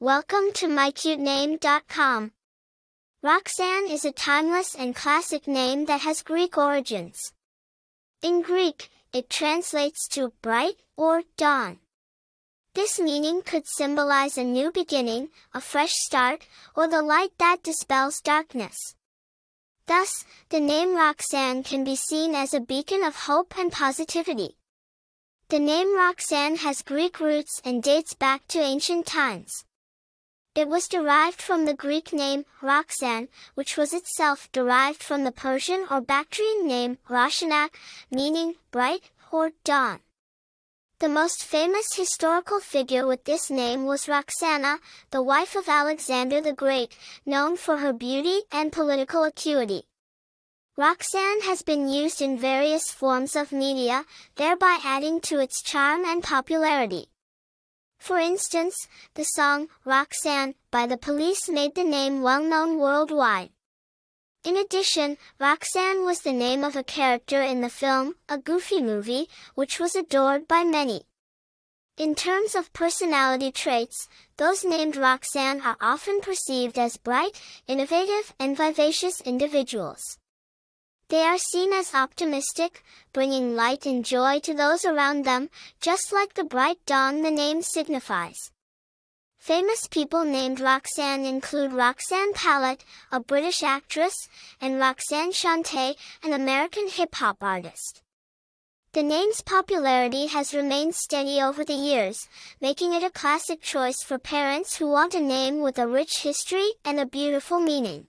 Welcome to mycutename.com. Roxanne is a timeless and classic name that has Greek origins. In Greek, it translates to bright or dawn. This meaning could symbolize a new beginning, a fresh start, or the light that dispels darkness. Thus, the name Roxanne can be seen as a beacon of hope and positivity. The name Roxanne has Greek roots and dates back to ancient times. It was derived from the Greek name Roxanne, which was itself derived from the Persian or Bactrian name Roshanak, meaning bright or dawn. The most famous historical figure with this name was Roxana, the wife of Alexander the Great, known for her beauty and political acuity. Roxanne has been used in various forms of media, thereby adding to its charm and popularity. For instance, the song Roxanne by the police made the name well known worldwide. In addition, Roxanne was the name of a character in the film, A Goofy Movie, which was adored by many. In terms of personality traits, those named Roxanne are often perceived as bright, innovative, and vivacious individuals. They are seen as optimistic, bringing light and joy to those around them, just like the bright dawn the name signifies. Famous people named Roxanne include Roxanne Pallett, a British actress, and Roxanne Shante, an American hip-hop artist. The name's popularity has remained steady over the years, making it a classic choice for parents who want a name with a rich history and a beautiful meaning.